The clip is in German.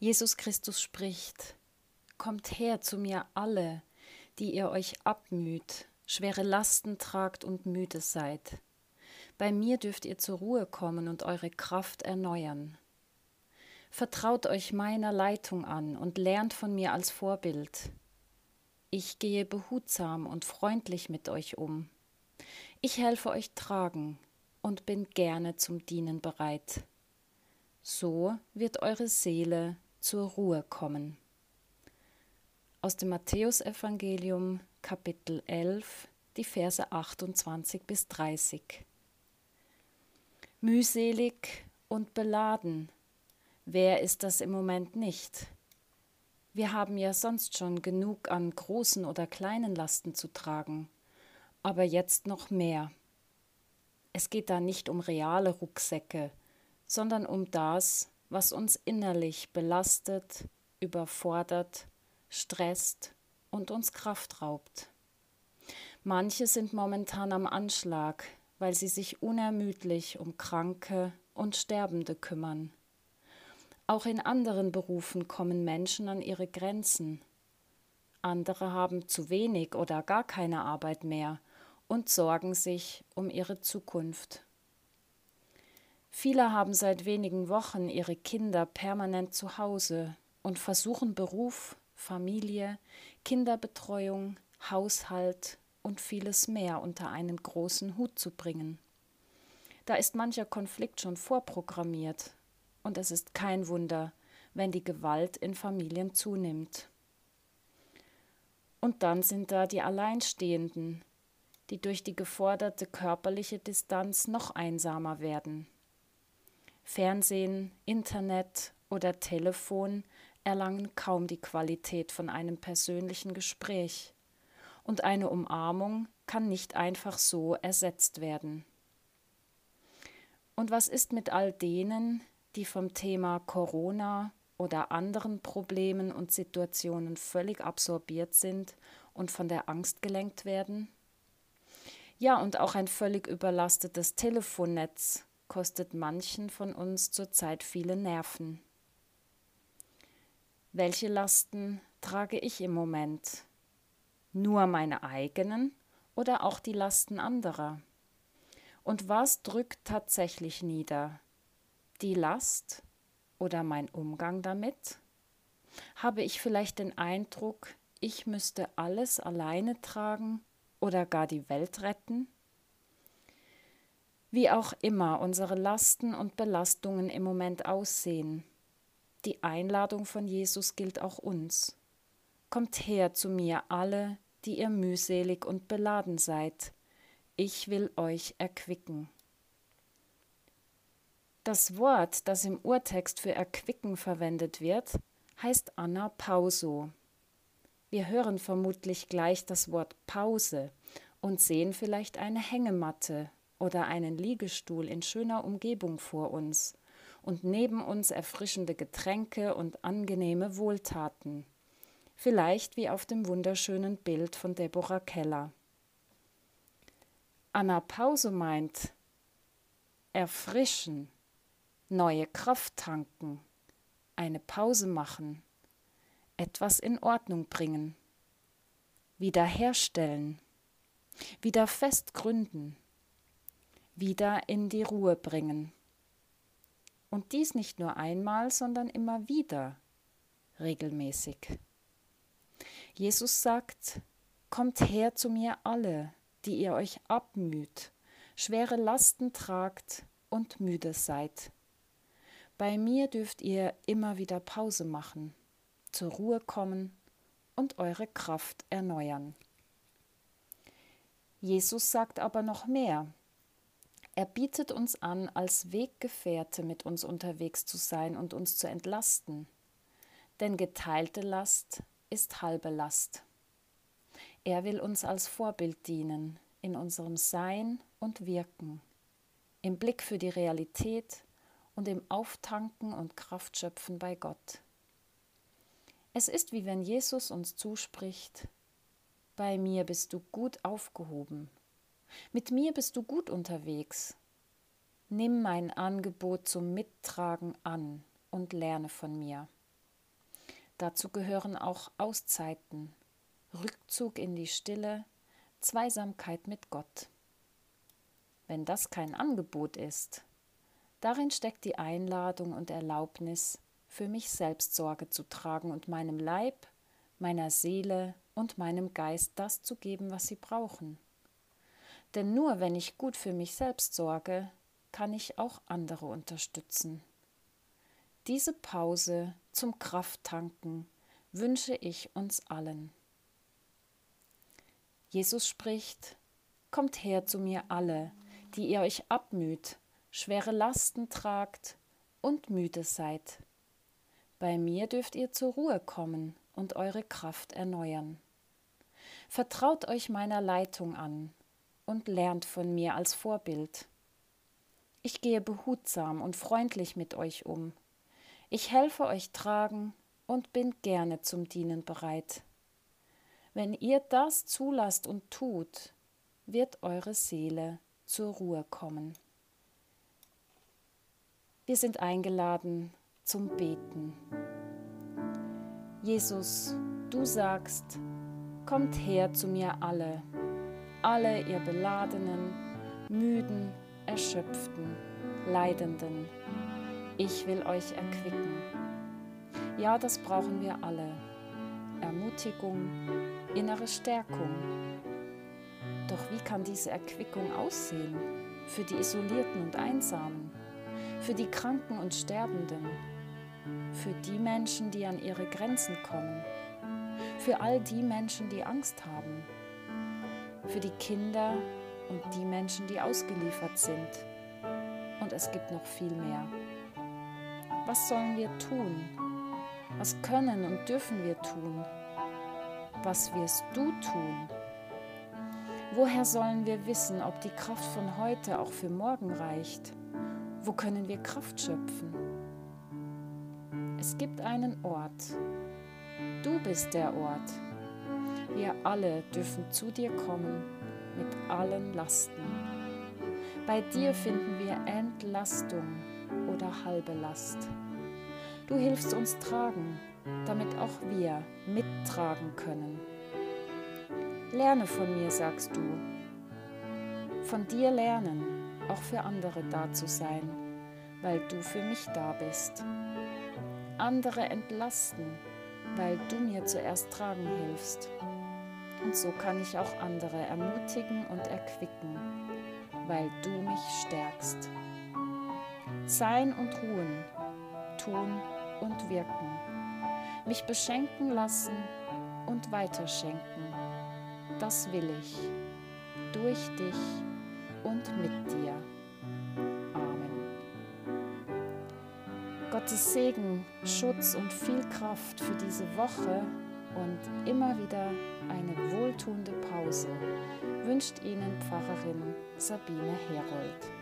Jesus Christus spricht, Kommt her zu mir alle, die ihr euch abmüht, schwere Lasten tragt und müde seid. Bei mir dürft ihr zur Ruhe kommen und eure Kraft erneuern. Vertraut euch meiner Leitung an und lernt von mir als Vorbild. Ich gehe behutsam und freundlich mit euch um. Ich helfe euch tragen und bin gerne zum Dienen bereit. So wird eure Seele zur Ruhe kommen. Aus dem Matthäusevangelium Kapitel 11, die Verse 28 bis 30 mühselig und beladen. Wer ist das im Moment nicht? Wir haben ja sonst schon genug an großen oder kleinen Lasten zu tragen, aber jetzt noch mehr. Es geht da nicht um reale Rucksäcke, sondern um das, was uns innerlich belastet, überfordert, stresst und uns Kraft raubt. Manche sind momentan am Anschlag, weil sie sich unermüdlich um Kranke und Sterbende kümmern. Auch in anderen Berufen kommen Menschen an ihre Grenzen. Andere haben zu wenig oder gar keine Arbeit mehr und sorgen sich um ihre Zukunft. Viele haben seit wenigen Wochen ihre Kinder permanent zu Hause und versuchen Beruf, Familie, Kinderbetreuung, Haushalt und vieles mehr unter einen großen Hut zu bringen. Da ist mancher Konflikt schon vorprogrammiert, und es ist kein Wunder, wenn die Gewalt in Familien zunimmt. Und dann sind da die Alleinstehenden, die durch die geforderte körperliche Distanz noch einsamer werden. Fernsehen, Internet oder Telefon erlangen kaum die Qualität von einem persönlichen Gespräch und eine Umarmung kann nicht einfach so ersetzt werden. Und was ist mit all denen, die vom Thema Corona oder anderen Problemen und Situationen völlig absorbiert sind und von der Angst gelenkt werden? Ja, und auch ein völlig überlastetes Telefonnetz kostet manchen von uns zurzeit viele Nerven. Welche Lasten trage ich im Moment? nur meine eigenen oder auch die Lasten anderer? Und was drückt tatsächlich nieder? Die Last oder mein Umgang damit? Habe ich vielleicht den Eindruck, ich müsste alles alleine tragen oder gar die Welt retten? Wie auch immer unsere Lasten und Belastungen im Moment aussehen, die Einladung von Jesus gilt auch uns. Kommt her zu mir alle, die ihr mühselig und beladen seid. Ich will euch erquicken. Das Wort, das im Urtext für erquicken verwendet wird, heißt Anapauso. Wir hören vermutlich gleich das Wort Pause und sehen vielleicht eine Hängematte oder einen Liegestuhl in schöner Umgebung vor uns und neben uns erfrischende Getränke und angenehme Wohltaten vielleicht wie auf dem wunderschönen Bild von Deborah Keller. Anna Pause meint erfrischen, neue Kraft tanken, eine Pause machen, etwas in Ordnung bringen, wiederherstellen, wieder fest gründen, wieder in die Ruhe bringen. Und dies nicht nur einmal, sondern immer wieder, regelmäßig. Jesus sagt, Kommt her zu mir alle, die ihr euch abmüht, schwere Lasten tragt und müde seid. Bei mir dürft ihr immer wieder Pause machen, zur Ruhe kommen und eure Kraft erneuern. Jesus sagt aber noch mehr. Er bietet uns an, als Weggefährte mit uns unterwegs zu sein und uns zu entlasten. Denn geteilte Last ist halbe Last. Er will uns als Vorbild dienen in unserem Sein und Wirken, im Blick für die Realität und im Auftanken und Kraftschöpfen bei Gott. Es ist wie wenn Jesus uns zuspricht, bei mir bist du gut aufgehoben, mit mir bist du gut unterwegs. Nimm mein Angebot zum Mittragen an und lerne von mir. Dazu gehören auch Auszeiten, Rückzug in die Stille, Zweisamkeit mit Gott. Wenn das kein Angebot ist, darin steckt die Einladung und Erlaubnis, für mich selbst Sorge zu tragen und meinem Leib, meiner Seele und meinem Geist das zu geben, was sie brauchen. Denn nur wenn ich gut für mich selbst sorge, kann ich auch andere unterstützen. Diese Pause zum Krafttanken wünsche ich uns allen. Jesus spricht, Kommt her zu mir alle, die ihr euch abmüht, schwere Lasten tragt und müde seid. Bei mir dürft ihr zur Ruhe kommen und eure Kraft erneuern. Vertraut euch meiner Leitung an und lernt von mir als Vorbild. Ich gehe behutsam und freundlich mit euch um. Ich helfe euch tragen und bin gerne zum Dienen bereit. Wenn ihr das zulasst und tut, wird eure Seele zur Ruhe kommen. Wir sind eingeladen zum Beten. Jesus, du sagst, kommt her zu mir alle, alle ihr beladenen, müden, erschöpften, leidenden. Ich will euch erquicken. Ja, das brauchen wir alle. Ermutigung, innere Stärkung. Doch wie kann diese Erquickung aussehen für die Isolierten und Einsamen, für die Kranken und Sterbenden, für die Menschen, die an ihre Grenzen kommen, für all die Menschen, die Angst haben, für die Kinder und die Menschen, die ausgeliefert sind. Und es gibt noch viel mehr. Was sollen wir tun? Was können und dürfen wir tun? Was wirst du tun? Woher sollen wir wissen, ob die Kraft von heute auch für morgen reicht? Wo können wir Kraft schöpfen? Es gibt einen Ort. Du bist der Ort. Wir alle dürfen zu dir kommen mit allen Lasten. Bei dir finden wir Entlastung oder halbe Last. Du hilfst uns tragen, damit auch wir mittragen können. Lerne von mir, sagst du. Von dir lernen, auch für andere da zu sein, weil du für mich da bist. Andere entlasten, weil du mir zuerst tragen hilfst. Und so kann ich auch andere ermutigen und erquicken, weil du mich stärkst. Sein und ruhen, tun und wirken, mich beschenken lassen und weiterschenken, das will ich, durch dich und mit dir. Amen. Gottes Segen, Schutz und viel Kraft für diese Woche und immer wieder eine wohltuende Pause wünscht Ihnen Pfarrerin Sabine Herold.